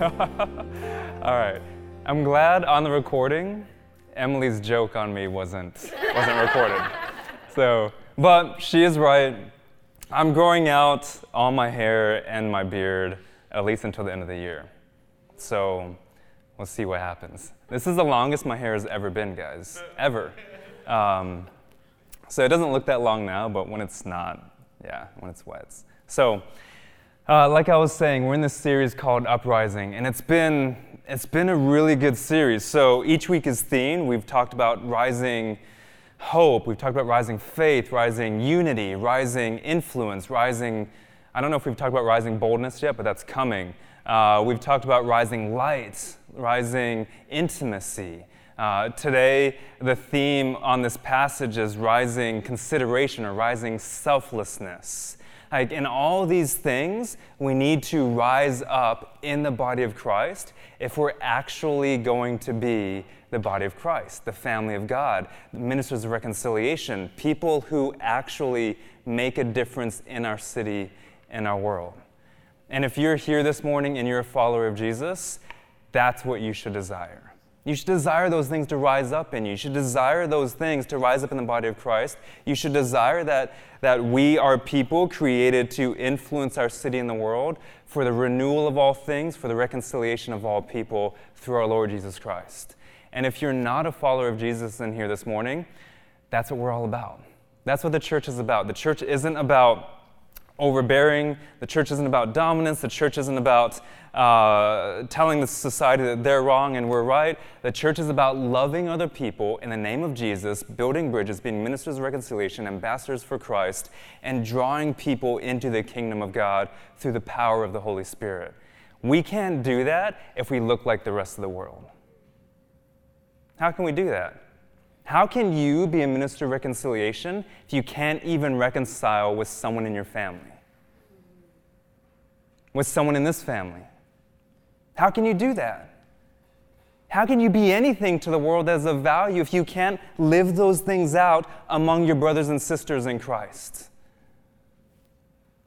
All right. I'm glad on the recording, Emily's joke on me wasn't wasn't recorded. So, but she is right. I'm growing out all my hair and my beard at least until the end of the year. So, we'll see what happens. This is the longest my hair has ever been, guys, ever. Um, so it doesn't look that long now, but when it's not, yeah, when it's wet. So, uh, like I was saying, we're in this series called Uprising, and it's been it's been a really good series. So each week is themed. We've talked about rising hope. We've talked about rising faith, rising unity, rising influence, rising. I don't know if we've talked about rising boldness yet, but that's coming. Uh, we've talked about rising light, rising intimacy. Uh, today, the theme on this passage is rising consideration or rising selflessness. Like in all these things, we need to rise up in the body of Christ if we're actually going to be the body of Christ, the family of God, ministers of reconciliation, people who actually make a difference in our city and our world. And if you're here this morning and you're a follower of Jesus, that's what you should desire. You should desire those things to rise up in you. You should desire those things to rise up in the body of Christ. You should desire that, that we are people created to influence our city and the world for the renewal of all things, for the reconciliation of all people through our Lord Jesus Christ. And if you're not a follower of Jesus in here this morning, that's what we're all about. That's what the church is about. The church isn't about overbearing. The church isn't about dominance. The church isn't about uh, telling the society that they're wrong and we're right. The church is about loving other people in the name of Jesus, building bridges, being ministers of reconciliation, ambassadors for Christ, and drawing people into the kingdom of God through the power of the Holy Spirit. We can't do that if we look like the rest of the world. How can we do that? How can you be a minister of reconciliation if you can't even reconcile with someone in your family? With someone in this family? How can you do that? How can you be anything to the world as of value if you can't live those things out among your brothers and sisters in Christ?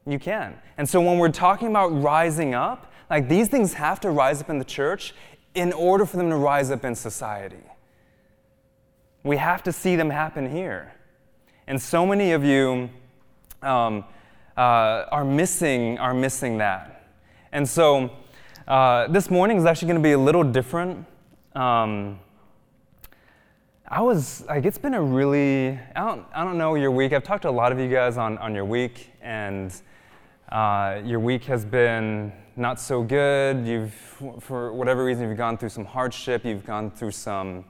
You can. And so when we're talking about rising up, like these things have to rise up in the church in order for them to rise up in society. We have to see them happen here. And so many of you um, uh, are missing are missing that. And so uh, this morning is actually going to be a little different. Um, I was like, it's been a really I don't I don't know your week. I've talked to a lot of you guys on on your week, and uh, your week has been not so good. You've for whatever reason you've gone through some hardship. You've gone through some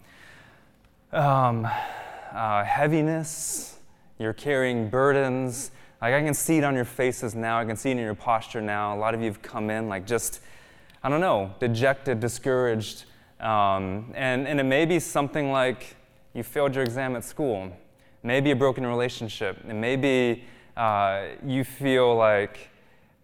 um, uh, heaviness, you're carrying burdens. Like I can see it on your faces now, I can see it in your posture now. A lot of you have come in like just, I don't know, dejected, discouraged. Um, and, and it may be something like you failed your exam at school, maybe a broken relationship, and maybe uh, you feel like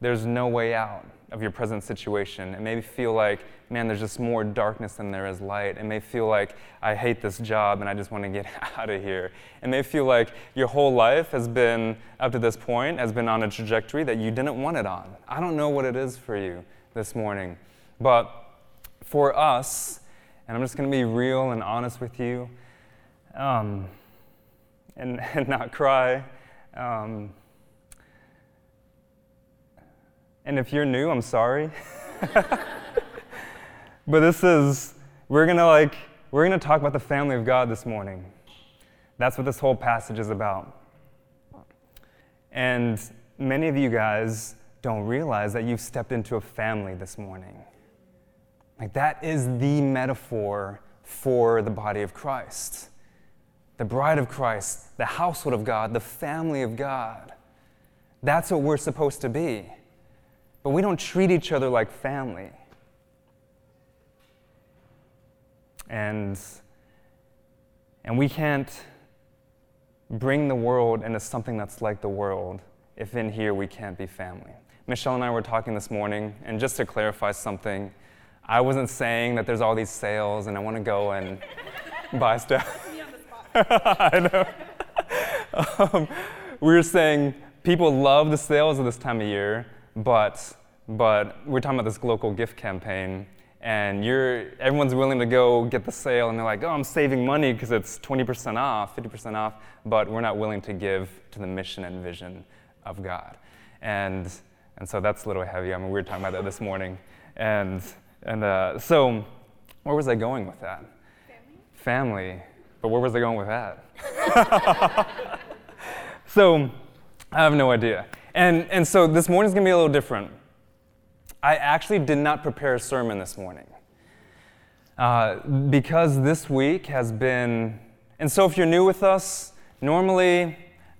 there's no way out of your present situation. It may feel like man, there's just more darkness than there is light. It may feel like I hate this job and I just want to get out of here. It may feel like your whole life has been, up to this point, has been on a trajectory that you didn't want it on. I don't know what it is for you this morning. But for us, and I'm just going to be real and honest with you um, and, and not cry. Um, and if you're new, I'm sorry. But this is, we're gonna like, we're gonna talk about the family of God this morning. That's what this whole passage is about. And many of you guys don't realize that you've stepped into a family this morning. Like, that is the metaphor for the body of Christ. The bride of Christ, the household of God, the family of God. That's what we're supposed to be. But we don't treat each other like family. And, and we can't bring the world into something that's like the world if in here we can't be family. Michelle and I were talking this morning, and just to clarify something, I wasn't saying that there's all these sales and I want to go and buy stuff. I know. um, we were saying people love the sales of this time of year, but but we're talking about this local gift campaign, and you're everyone's willing to go get the sale, and they're like, oh, I'm saving money because it's 20% off, 50% off, but we're not willing to give to the mission and vision of God, and and so that's a little heavy. I mean, we were talking about that this morning, and and uh, so, where was I going with that? Family. Family. But where was I going with that? so, I have no idea. And, and so this morning's gonna be a little different. I actually did not prepare a sermon this morning. Uh, because this week has been, and so if you're new with us, normally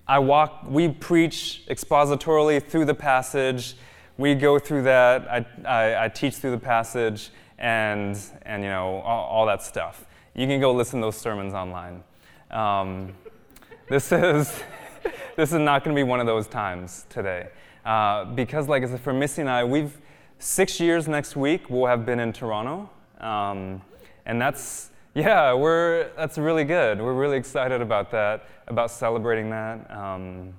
I walk, we preach expositorily through the passage we go through that. I, I, I, teach through the passage and, and you know, all, all, that stuff. You can go listen to those sermons online. Um, this, is, this is not going to be one of those times today. Uh, because, like I said, for Missy and I, we've six years next week, we'll have been in Toronto. Um, and that's, yeah, we're, that's really good. We're really excited about that, about celebrating that. Um,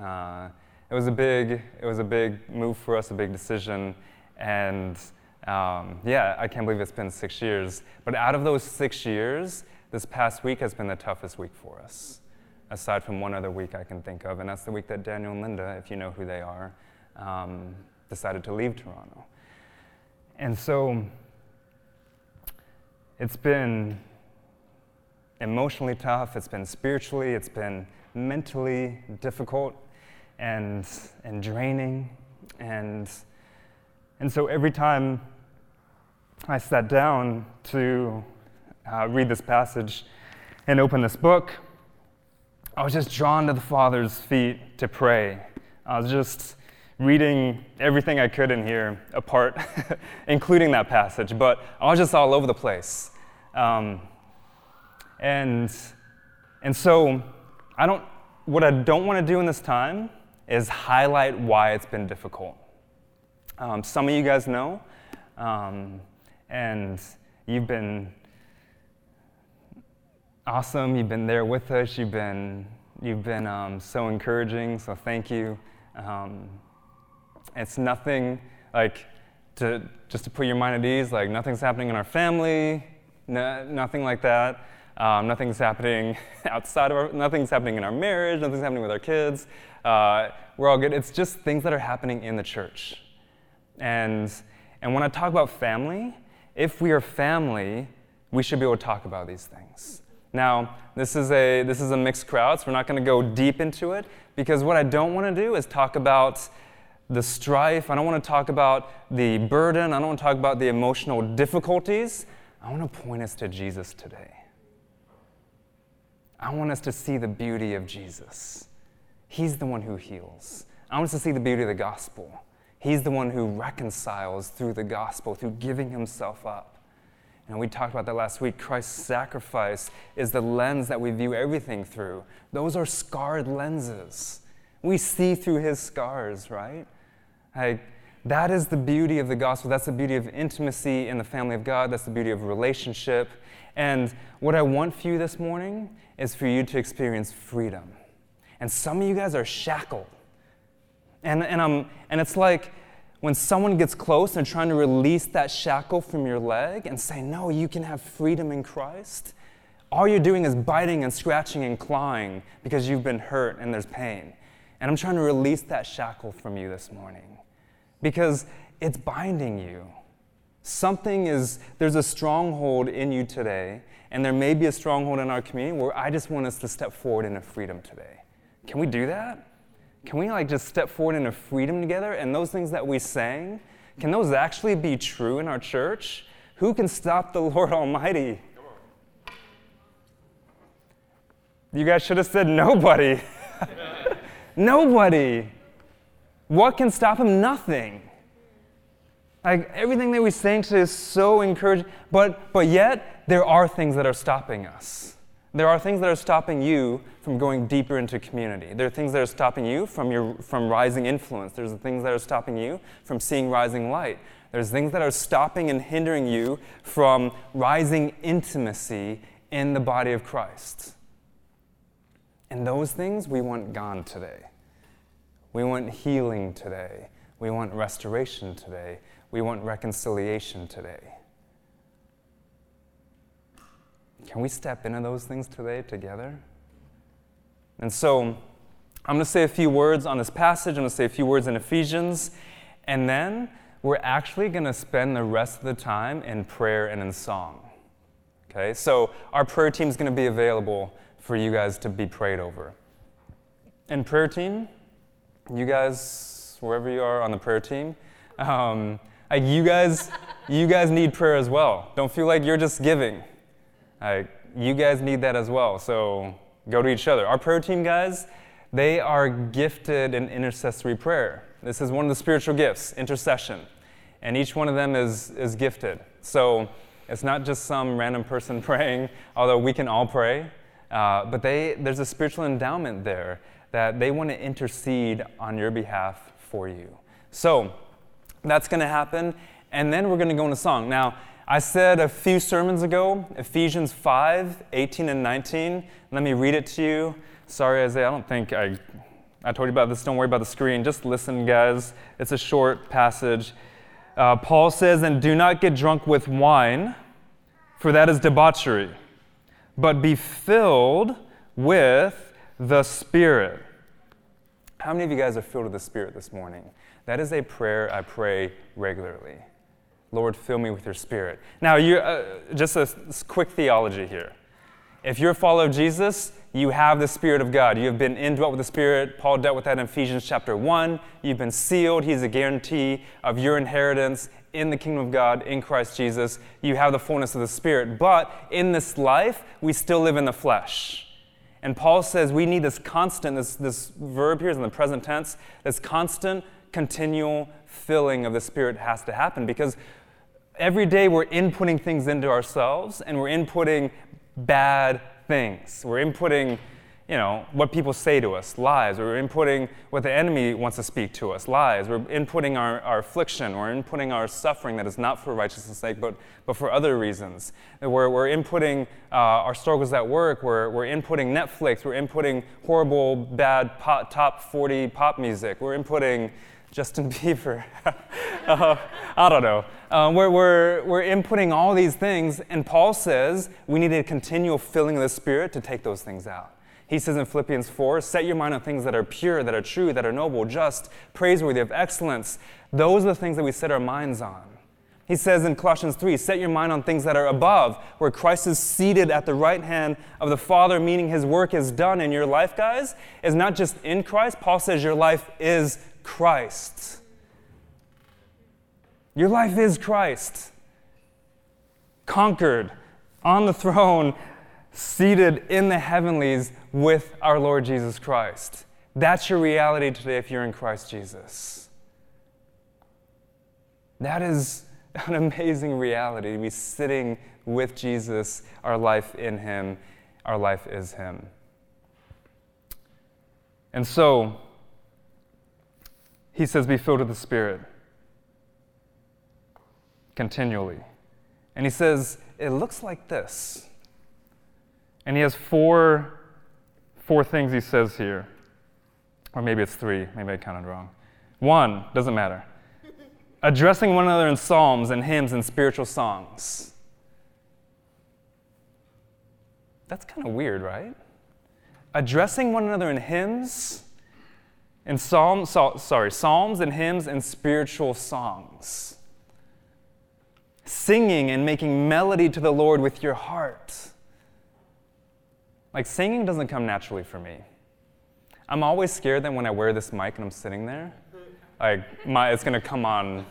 uh, it was a big, it was a big move for us, a big decision, and um, yeah, I can't believe it's been six years. But out of those six years, this past week has been the toughest week for us, aside from one other week I can think of, and that's the week that Daniel and Linda, if you know who they are, um, decided to leave Toronto. And so it's been emotionally tough, it's been spiritually, it's been mentally difficult and, and draining. And, and so every time I sat down to uh, read this passage and open this book, I was just drawn to the Father's feet to pray. I was just reading everything I could in here apart, including that passage, but I was just all over the place. Um, and, and so, I don't, what I don't want to do in this time is highlight why it's been difficult. Um, some of you guys know, um, and you've been awesome. You've been there with us. You've been, you've been um, so encouraging, so thank you. Um, it's nothing like to just to put your mind at ease, like nothing's happening in our family, no, nothing like that. Um, nothing's happening outside of our, nothing's happening in our marriage, nothing's happening with our kids. Uh, we're all good. It's just things that are happening in the church. And, and when I talk about family, if we are family, we should be able to talk about these things. Now, this is a, this is a mixed crowd, so we're not going to go deep into it because what I don't want to do is talk about the strife. I don't want to talk about the burden. I don't want to talk about the emotional difficulties. I want to point us to Jesus today. I want us to see the beauty of Jesus. He's the one who heals. I want us to see the beauty of the gospel. He's the one who reconciles through the gospel, through giving himself up. And we talked about that last week. Christ's sacrifice is the lens that we view everything through. Those are scarred lenses. We see through his scars, right? Like, that is the beauty of the gospel. That's the beauty of intimacy in the family of God. That's the beauty of relationship. And what I want for you this morning is for you to experience freedom. And some of you guys are shackled. And, and, um, and it's like when someone gets close and trying to release that shackle from your leg and say, No, you can have freedom in Christ, all you're doing is biting and scratching and clawing because you've been hurt and there's pain. And I'm trying to release that shackle from you this morning because it's binding you. Something is, there's a stronghold in you today, and there may be a stronghold in our community where I just want us to step forward into freedom today. Can we do that? Can we like just step forward into freedom together? And those things that we sang, can those actually be true in our church? Who can stop the Lord Almighty? You guys should have said nobody. nobody. What can stop him? Nothing. Like everything that we sang today is so encouraging, but, but yet there are things that are stopping us. There are things that are stopping you from going deeper into community. There are things that are stopping you from, your, from rising influence. There's things that are stopping you from seeing rising light. There's things that are stopping and hindering you from rising intimacy in the body of Christ. And those things we want gone today. We want healing today. We want restoration today. We want reconciliation today. Can we step into those things today together? And so, I'm going to say a few words on this passage. I'm going to say a few words in Ephesians. And then we're actually going to spend the rest of the time in prayer and in song. Okay? So, our prayer team is going to be available for you guys to be prayed over. And prayer team, you guys, wherever you are on the prayer team, um, you guys, you guys need prayer as well. Don't feel like you're just giving. You guys need that as well. So go to each other. Our prayer team guys, they are gifted in intercessory prayer. This is one of the spiritual gifts, intercession. And each one of them is, is gifted. So it's not just some random person praying, although we can all pray. Uh, but they, there's a spiritual endowment there that they want to intercede on your behalf for you. So that's going to happen. And then we're going to go into song. Now, I said a few sermons ago, Ephesians 5 18 and 19. Let me read it to you. Sorry, Isaiah, I don't think I, I told you about this. Don't worry about the screen. Just listen, guys. It's a short passage. Uh, Paul says, And do not get drunk with wine, for that is debauchery, but be filled with the Spirit. How many of you guys are filled with the Spirit this morning? That is a prayer I pray regularly. Lord, fill me with your spirit. Now, you, uh, just a quick theology here. If you're a follower of Jesus, you have the Spirit of God. You have been indwelt with the Spirit. Paul dealt with that in Ephesians chapter 1. You've been sealed. He's a guarantee of your inheritance in the kingdom of God in Christ Jesus. You have the fullness of the Spirit. But in this life, we still live in the flesh. And Paul says we need this constant, this, this verb here is in the present tense, this constant, continual filling of the Spirit has to happen because every day we're inputting things into ourselves and we're inputting bad things. We're inputting, you know, what people say to us, lies. We're inputting what the enemy wants to speak to us, lies. We're inputting our, our affliction. We're inputting our suffering that is not for righteousness' sake, but, but for other reasons. We're, we're inputting uh, our struggles at work. We're, we're inputting Netflix. We're inputting horrible, bad pop, top 40 pop music. We're inputting Justin Bieber. uh, I don't know. Uh, we're, we're, we're inputting all these things, and Paul says we need a continual filling of the Spirit to take those things out. He says in Philippians 4 set your mind on things that are pure, that are true, that are noble, just, praiseworthy, of excellence. Those are the things that we set our minds on. He says in Colossians 3 set your mind on things that are above, where Christ is seated at the right hand of the Father, meaning his work is done in your life, guys, is not just in Christ. Paul says your life is Christ. Your life is Christ. Conquered, on the throne, seated in the heavenlies with our Lord Jesus Christ. That's your reality today if you're in Christ Jesus. That is an amazing reality to be sitting with Jesus, our life in Him, our life is Him. And so, he says, Be filled with the Spirit continually. And he says, It looks like this. And he has four, four things he says here. Or maybe it's three. Maybe I counted wrong. One, doesn't matter. Addressing one another in psalms and hymns and spiritual songs. That's kind of weird, right? Addressing one another in hymns and psalms, sorry, psalms and hymns and spiritual songs. Singing and making melody to the Lord with your heart. Like singing doesn't come naturally for me. I'm always scared that when I wear this mic and I'm sitting there, like my it's gonna come on.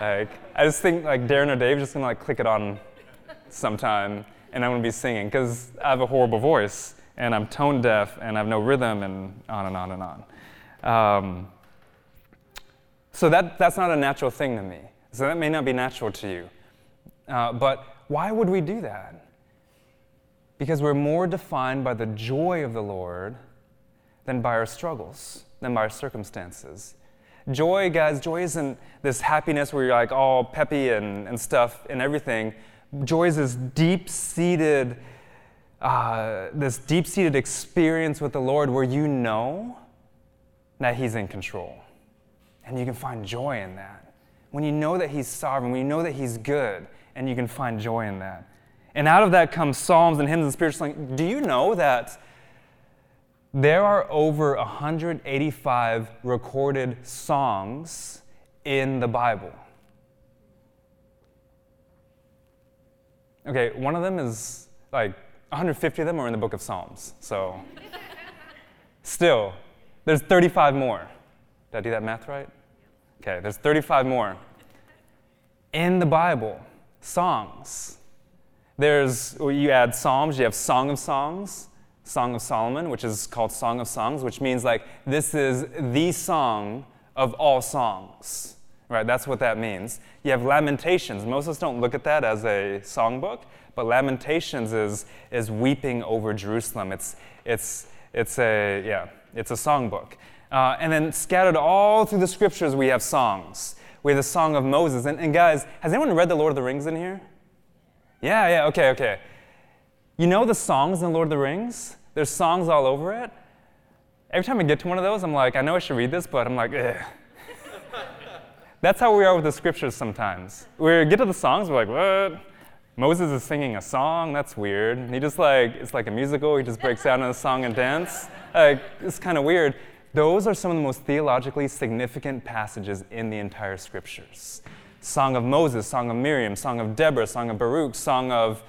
Like I just think like Darren or Dave just gonna like click it on sometime and I'm gonna be singing because I have a horrible voice and I'm tone deaf and I have no rhythm and on and on and on. Um, so that, that's not a natural thing to me. So that may not be natural to you. Uh, but why would we do that? Because we're more defined by the joy of the Lord than by our struggles, than by our circumstances. Joy, guys, joy isn't this happiness where you're like all peppy and, and stuff and everything. Joy is this deep seated, uh, this deep seated experience with the Lord where you know that He's in control. And you can find joy in that. When you know that He's sovereign, when you know that He's good, and you can find joy in that. And out of that comes psalms and hymns and spiritual song. Do you know that there are over 185 recorded songs in the Bible? Okay, one of them is like 150 of them are in the book of Psalms. So, still, there's 35 more. Did I do that math right? Okay, there's 35 more in the Bible. Songs. There's, you add Psalms, you have Song of Songs, Song of Solomon, which is called Song of Songs, which means like this is the song of all songs. Right, that's what that means. You have Lamentations. Most of us don't look at that as a songbook, but Lamentations is, is weeping over Jerusalem. It's, it's, it's a, yeah, it's a songbook. Uh, and then scattered all through the scriptures, we have songs. We have the Song of Moses. And, and guys, has anyone read The Lord of the Rings in here? Yeah, yeah, okay, okay. You know the songs in The Lord of the Rings? There's songs all over it. Every time I get to one of those, I'm like, I know I should read this, but I'm like, eh. That's how we are with the scriptures sometimes. We get to the songs, we're like, what? Moses is singing a song? That's weird. He just like, it's like a musical, he just breaks out in a song and dance. Like, it's kind of weird. Those are some of the most theologically significant passages in the entire scriptures. Song of Moses, Song of Miriam, Song of Deborah, Song of Baruch, Song of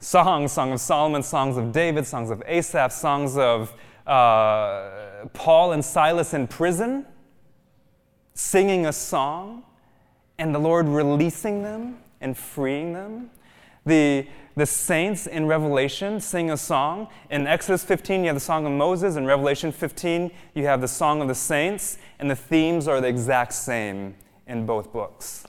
Songs, Song of Solomon, Songs of David, Songs of Asaph, Songs of uh, Paul and Silas in prison singing a song and the Lord releasing them and freeing them. The, the saints in Revelation sing a song. In Exodus 15, you have the Song of Moses. In Revelation 15, you have the Song of the Saints. And the themes are the exact same in both books.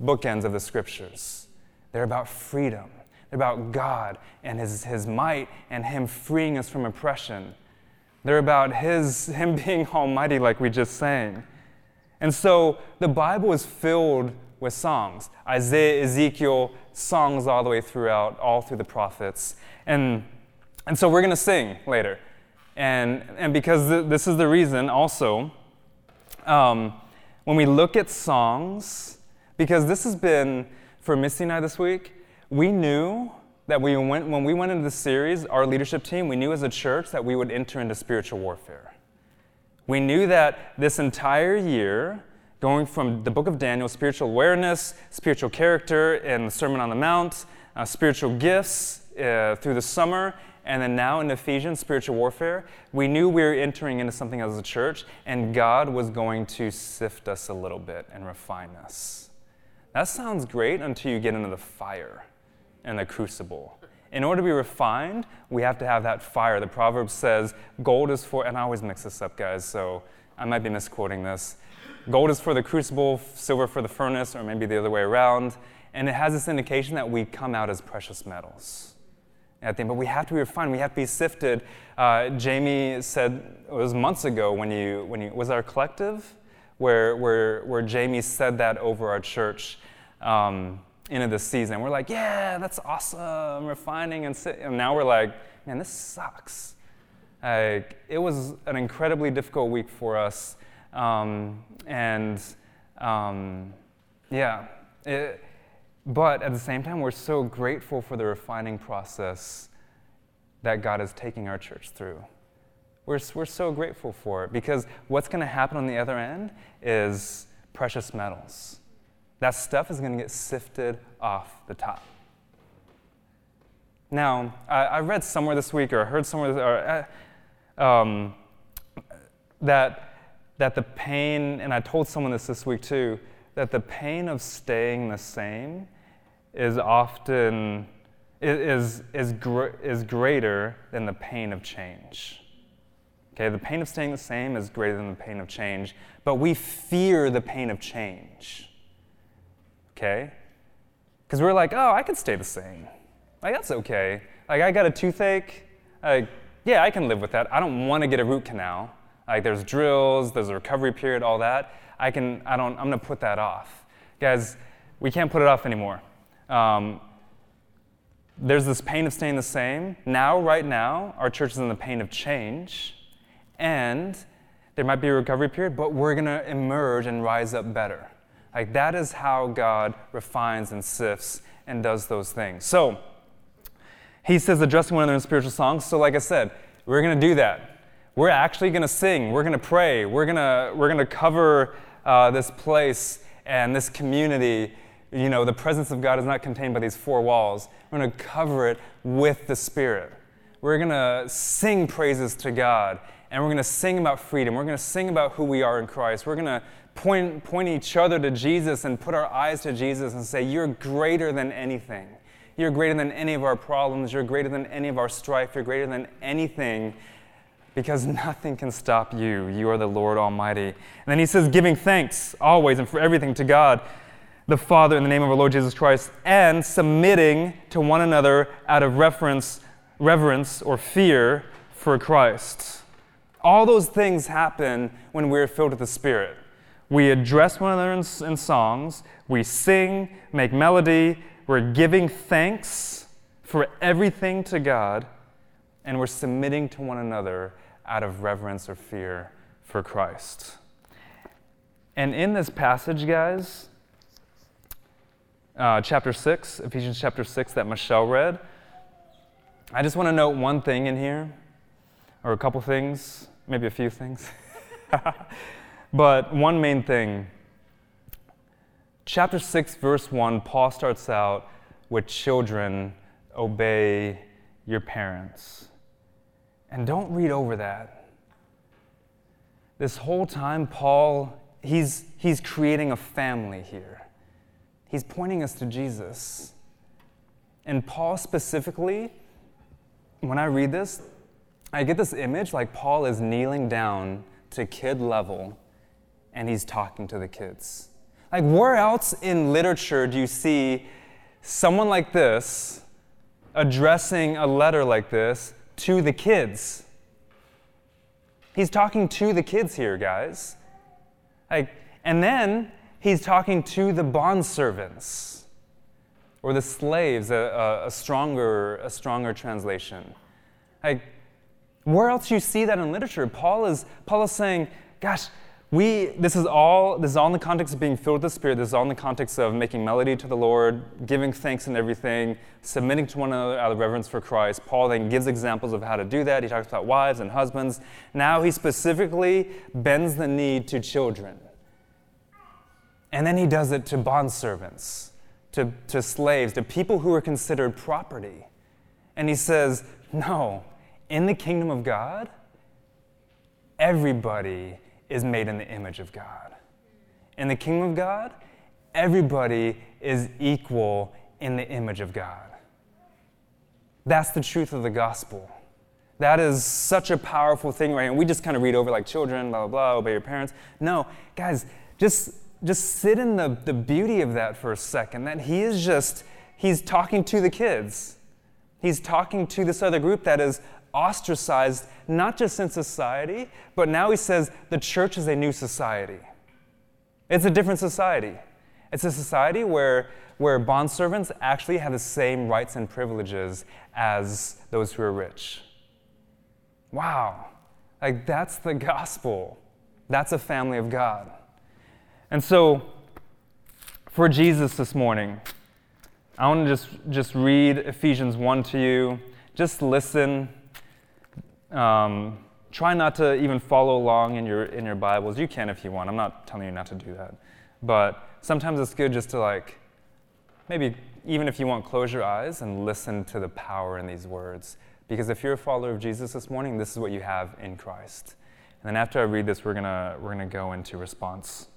Bookends of the scriptures. They're about freedom, they're about God and His, his might and Him freeing us from oppression. They're about his, Him being almighty, like we just sang. And so the Bible is filled with songs Isaiah, Ezekiel, songs all the way throughout, all through the prophets. And, and so we're going to sing later. And, and because th- this is the reason also, um, when we look at songs, because this has been, for Missy and I this week, we knew that we went, when we went into the series, our leadership team, we knew as a church that we would enter into spiritual warfare. We knew that this entire year, going from the book of Daniel, spiritual awareness, spiritual character, and the Sermon on the Mount, uh, spiritual gifts uh, through the summer, and then now in Ephesians, spiritual warfare, we knew we were entering into something as a church, and God was going to sift us a little bit and refine us. That sounds great until you get into the fire and the crucible. In order to be refined, we have to have that fire. The proverb says, gold is for, and I always mix this up, guys, so I might be misquoting this. Gold is for the crucible, silver for the furnace, or maybe the other way around. And it has this indication that we come out as precious metals. At the end, but we have to be refined. We have to be sifted. Uh, Jamie said it was months ago when you when you was our collective, where where where Jamie said that over our church. Um, into this season. We're like, yeah, that's awesome, refining, and, sit. and now we're like, man, this sucks. Like, it was an incredibly difficult week for us, um, and um, yeah, it, but at the same time, we're so grateful for the refining process that God is taking our church through. We're, we're so grateful for it because what's going to happen on the other end is precious metals that stuff is going to get sifted off the top. Now, I, I read somewhere this week or heard somewhere or, uh, um, that, that the pain, and I told someone this this week too, that the pain of staying the same is often is, is, gr- is greater than the pain of change. Okay, the pain of staying the same is greater than the pain of change, but we fear the pain of change. okay? Because we're like, oh, I could stay the same. Like, that's okay. Like, I got a toothache. Like, yeah, I can live with that. I don't want to get a root canal. Like, there's drills, there's a recovery period, all that. I can, I don't, I'm to put that off. Guys, we can't put it off anymore. Um, there's this pain of staying the same. Now, right now, our church is in the pain of change. And there might be a recovery period, but we're to emerge and rise up better. Like, that is how God refines and sifts and does those things. So, he says, addressing one another in spiritual songs. So, like I said, we're to do that. We're actually going to sing. We're going to pray. We're going to, we're going to cover uh, this place and this community. You know, the presence of God is not contained by these four walls. We're going to cover it with the Spirit. We're going to sing praises to God and we're going to sing about freedom. We're going to sing about who we are in Christ. We're going to point, point each other to Jesus and put our eyes to Jesus and say, You're greater than anything. You're greater than any of our problems. You're greater than any of our strife. You're greater than anything because nothing can stop you. You are the Lord Almighty. And then he says, giving thanks always and for everything to God, the Father, in the name of our Lord Jesus Christ, and submitting to one another out of reverence, reverence or fear for Christ. All those things happen when we're filled with the Spirit. We address one another in, in songs, we sing, make melody, we're giving thanks for everything to God, and we're submitting to one another out of reverence or fear for Christ. And in this passage, guys, uh, chapter 6, Ephesians chapter 6, that Michelle read, I just want to note one thing in here, or a couple things maybe a few things. but one main thing. Chapter 6, verse 1, Paul starts out with children obey your parents. And don't read over that. This whole time, Paul, he's, he's creating a family here. He's pointing us to Jesus. And Paul specifically, when I read this, I get this image like Paul is kneeling down to kid level and he's talking to the kids. Like, where else in literature do you see someone like this addressing a letter like this to the kids? He's talking to the kids here, guys. Like, and then he's talking to the bond servants or the slaves, a, a, stronger, a stronger translation. Like, where else do you see that in literature? Paul is, Paul is saying, gosh, we, this is all this is all in the context of being filled with the Spirit. This is all in the context of making melody to the Lord, giving thanks and everything, submitting to one another out of reverence for Christ. Paul then gives examples of how to do that. He talks about wives and husbands. Now he specifically bends the knee to children. And then he does it to bondservants, to, to slaves, to people who are considered property. And he says, No, in the kingdom of God, everybody is made in the image of God. In the kingdom of God, everybody is equal in the image of God. That's the truth of the gospel. That is such a powerful thing, right? And we just kind of read over like children, blah, blah, blah, obey your parents. No, guys, just, just sit in the, the beauty of that for a second. That he is just, he's talking to the kids. He's talking to this other group that is ostracized, not just in society, but now he says the church is a new society. It's a different society. It's a society where, where bondservants actually have the same rights and privileges as those who are rich. Wow. Like, that's the gospel. That's a family of God. And so, for Jesus this morning, I want to just, just read Ephesians 1 to you. Just listen um, try not to even follow along in your, in your Bibles. You can if you want. I'm not telling you not to do that. But sometimes it's good just to, like, maybe even if you want, close your eyes and listen to the power in these words. Because if you're a follower of Jesus this morning, this is what you have in Christ. And then after I read this, we're going to we're gonna go into response.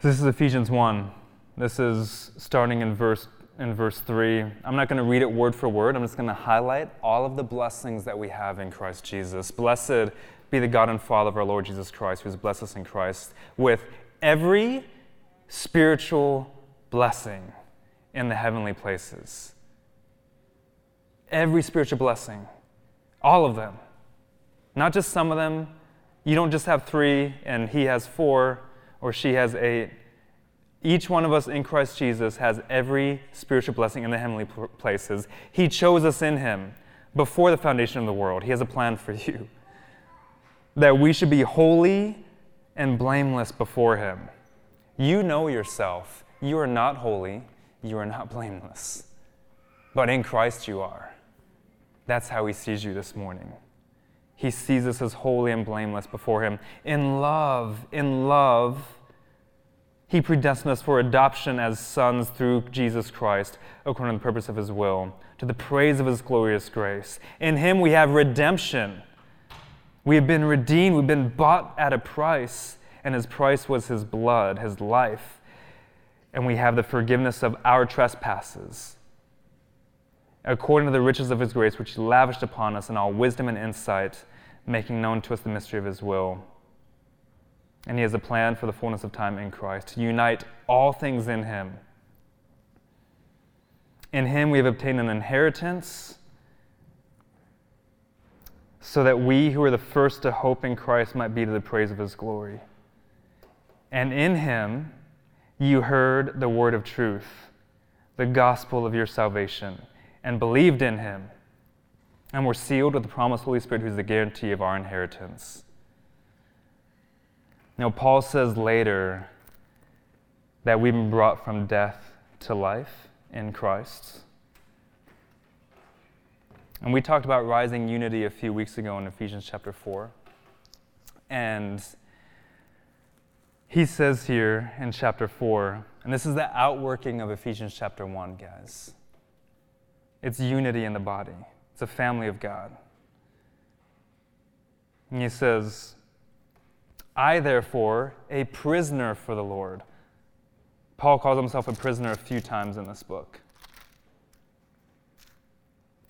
This is Ephesians 1. This is starting in verse in verse 3. I'm not going to read it word for word. I'm just going to highlight all of the blessings that we have in Christ Jesus. Blessed be the God and Father of our Lord Jesus Christ, who has blessed us in Christ with every spiritual blessing in the heavenly places. Every spiritual blessing, all of them, not just some of them. You don't just have three and he has four or she has eight. Each one of us in Christ Jesus has every spiritual blessing in the heavenly places. He chose us in him before the foundation of the world. He has a plan for you that we should be holy and blameless before him. You know yourself. You are not holy, you are not blameless. But in Christ you are. That's how he sees you this morning. He sees us as holy and blameless before him. In love, in love, he predestined us for adoption as sons through Jesus Christ, according to the purpose of His will, to the praise of His glorious grace. In Him we have redemption. We have been redeemed, we've been bought at a price, and His price was His blood, His life. And we have the forgiveness of our trespasses, according to the riches of His grace, which He lavished upon us in all wisdom and insight, making known to us the mystery of His will and He has a plan for the fullness of time in Christ to unite all things in Him. In Him we have obtained an inheritance so that we who are the first to hope in Christ might be to the praise of His glory. And in Him you heard the word of truth, the gospel of your salvation, and believed in Him, and were sealed with the promised Holy Spirit, who is the guarantee of our inheritance. Now, Paul says later that we've been brought from death to life in Christ. And we talked about rising unity a few weeks ago in Ephesians chapter 4. And he says here in chapter 4, and this is the outworking of Ephesians chapter 1, guys. It's unity in the body, it's a family of God. And he says, I, therefore, a prisoner for the Lord. Paul calls himself a prisoner a few times in this book.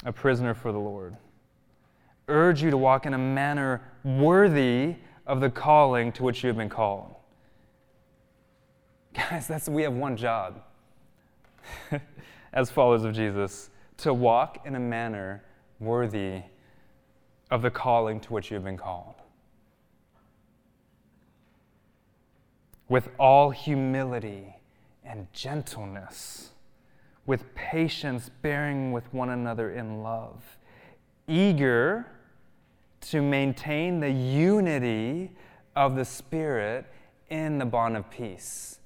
A prisoner for the Lord. Urge you to walk in a manner worthy of the calling to which you have been called. Guys, that's we have one job as followers of Jesus to walk in a manner worthy of the calling to which you have been called. With all humility and gentleness, with patience, bearing with one another in love, eager to maintain the unity of the Spirit in the bond of peace.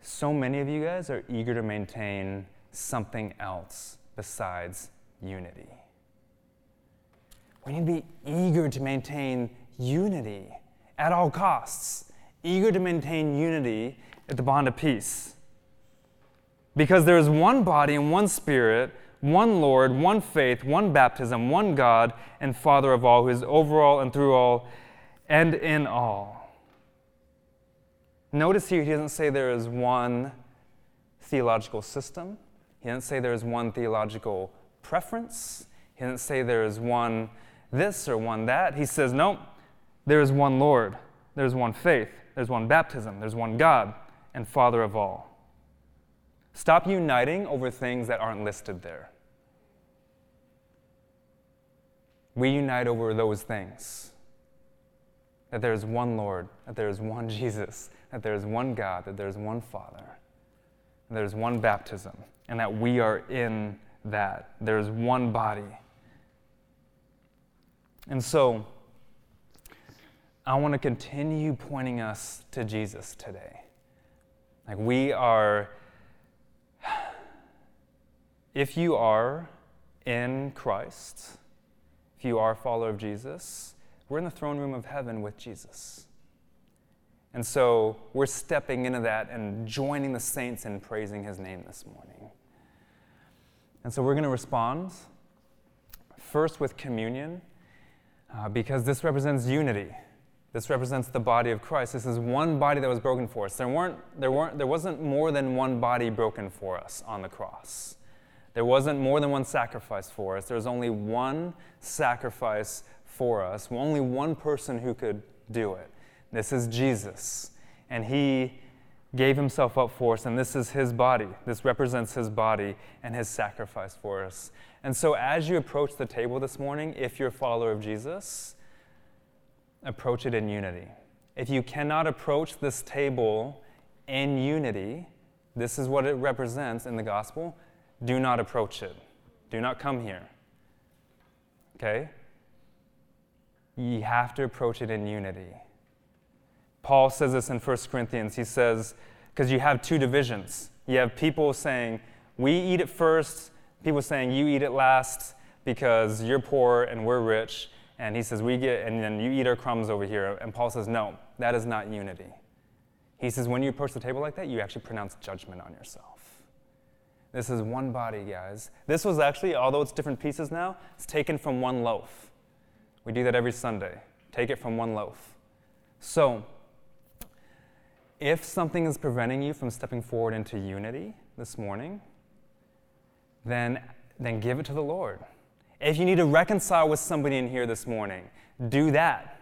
So many of you guys are eager to maintain something else besides unity. We need to be eager to maintain unity at all costs eager to maintain unity at the bond of peace. Because there is one body and one spirit, one Lord, one faith, one baptism, one God and Father of all, who is over all and through all and in all. Notice here, he doesn't say there is one theological system. He doesn't say there is one theological preference. He doesn't say there is one this or one that. He says, no, there is one Lord, there is one faith, there's one baptism, there's one God and Father of all. Stop uniting over things that aren't listed there. We unite over those things that there is one Lord, that there is one Jesus, that there is one God, that there is one Father, that there is one baptism, and that we are in that. There is one body. And so, I want to continue pointing us to Jesus today. Like we are, if you are in Christ, if you are a follower of Jesus, we're in the throne room of heaven with Jesus. And so we're stepping into that and joining the saints in praising his name this morning. And so we're going to respond first with communion uh, because this represents unity. This represents the body of Christ. This is one body that was broken for us. There, weren't, there, weren't, there wasn't more than one body broken for us on the cross. There wasn't more than one sacrifice for us. There was only one sacrifice for us, only one person who could do it. This is Jesus. And he gave himself up for us, and this is his body. This represents his body and his sacrifice for us. And so, as you approach the table this morning, if you're a follower of Jesus, approach it in unity. If you cannot approach this table in unity, this is what it represents in the gospel, do not approach it. Do not come here. Okay? You have to approach it in unity. Paul says this in 1 Corinthians. He says, because you have two divisions. You have people saying, we eat it first, people saying, you eat it last because you're poor and we're rich. And he says, we get, and then you eat our crumbs over here. And Paul says, no, that is not unity. He says, when you approach the table like that, you actually pronounce judgment on yourself. This is one body, guys. This was actually, although it's different pieces now, it's taken from one loaf. We do that every Sunday. Take it from one loaf. So, if something is preventing you from stepping forward into unity this morning, then, then give it to the Lord. If you need to reconcile with somebody in here this morning, do that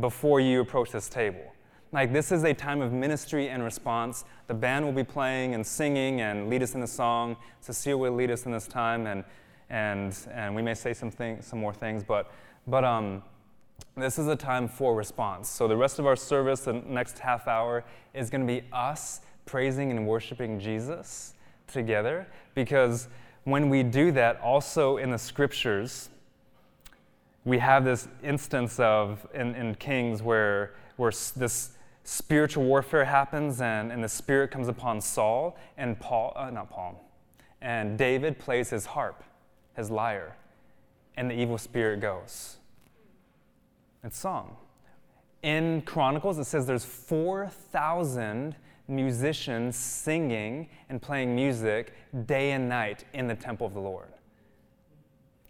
before you approach this table. Like, this is a time of ministry and response. The band will be playing and singing and lead us in a song. Cecile will lead us in this time, and, and, and we may say some, thing, some more things, but, but um, this is a time for response. So, the rest of our service, the next half hour, is going to be us praising and worshiping Jesus together because when we do that, also in the scriptures, we have this instance of in, in Kings where, where this spiritual warfare happens and, and the spirit comes upon Saul and Paul, uh, not Paul, and David plays his harp, his lyre, and the evil spirit goes. It's song. In Chronicles, it says there's 4,000 musicians singing and playing music day and night in the temple of the Lord.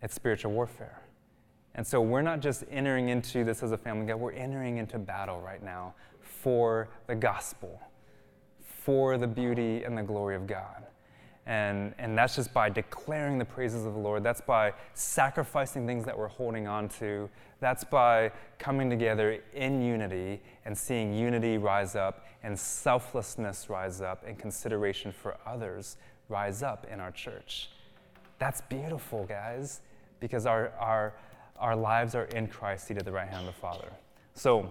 It's spiritual warfare. And so we're not just entering into this as a family God, we're entering into battle right now for the gospel, for the beauty and the glory of God. And, and that's just by declaring the praises of the Lord. That's by sacrificing things that we're holding on to. That's by coming together in unity and seeing unity rise up and selflessness rise up and consideration for others rise up in our church. That's beautiful, guys, because our, our, our lives are in Christ seated at the right hand of the Father. So,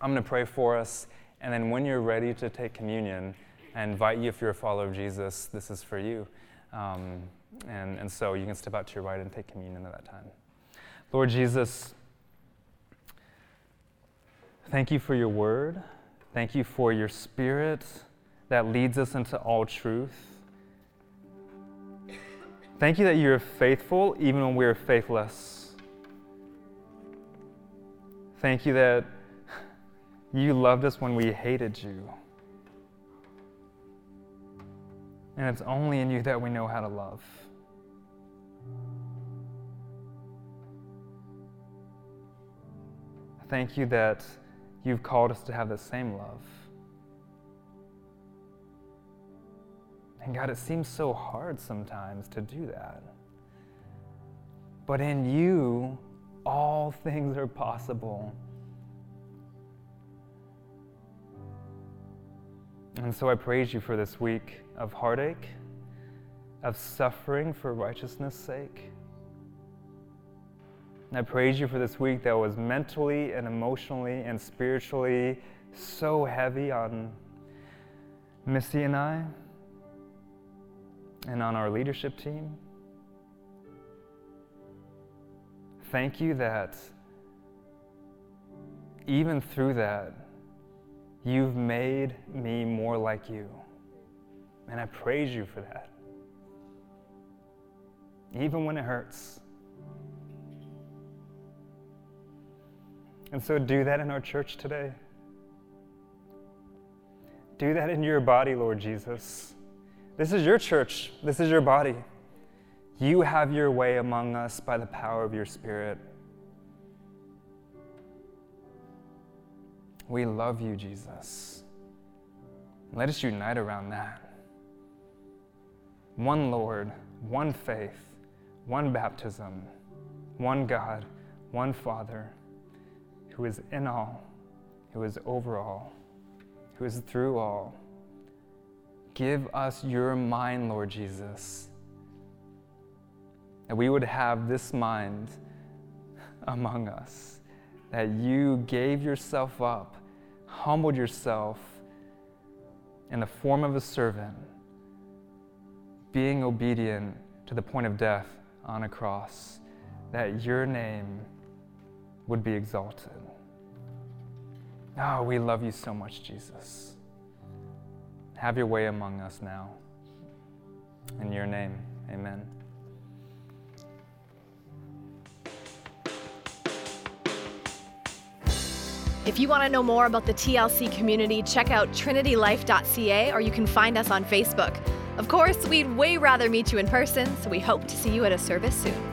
I'm going to pray for us, and then when you're ready to take communion, I invite you, if you're a follower of Jesus, this is for you. Um, and, and so you can step out to your right and take communion at that time. Lord Jesus, thank you for your word. Thank you for your spirit that leads us into all truth. Thank you that you're faithful even when we're faithless. Thank you that you loved us when we hated you. And it's only in you that we know how to love. Thank you that you've called us to have the same love. And God, it seems so hard sometimes to do that. But in you, all things are possible. And so I praise you for this week of heartache, of suffering for righteousness' sake. And I praise you for this week that was mentally and emotionally and spiritually so heavy on Missy and I and on our leadership team. Thank you that even through that, You've made me more like you. And I praise you for that. Even when it hurts. And so do that in our church today. Do that in your body, Lord Jesus. This is your church, this is your body. You have your way among us by the power of your Spirit. We love you, Jesus. Let us unite around that. One Lord, one faith, one baptism, one God, one Father, who is in all, who is over all, who is through all, give us your mind, Lord Jesus. That we would have this mind among us. That you gave yourself up, humbled yourself in the form of a servant, being obedient to the point of death on a cross, that your name would be exalted. Oh, we love you so much, Jesus. Have your way among us now. In your name, amen. If you want to know more about the TLC community, check out trinitylife.ca or you can find us on Facebook. Of course, we'd way rather meet you in person, so we hope to see you at a service soon.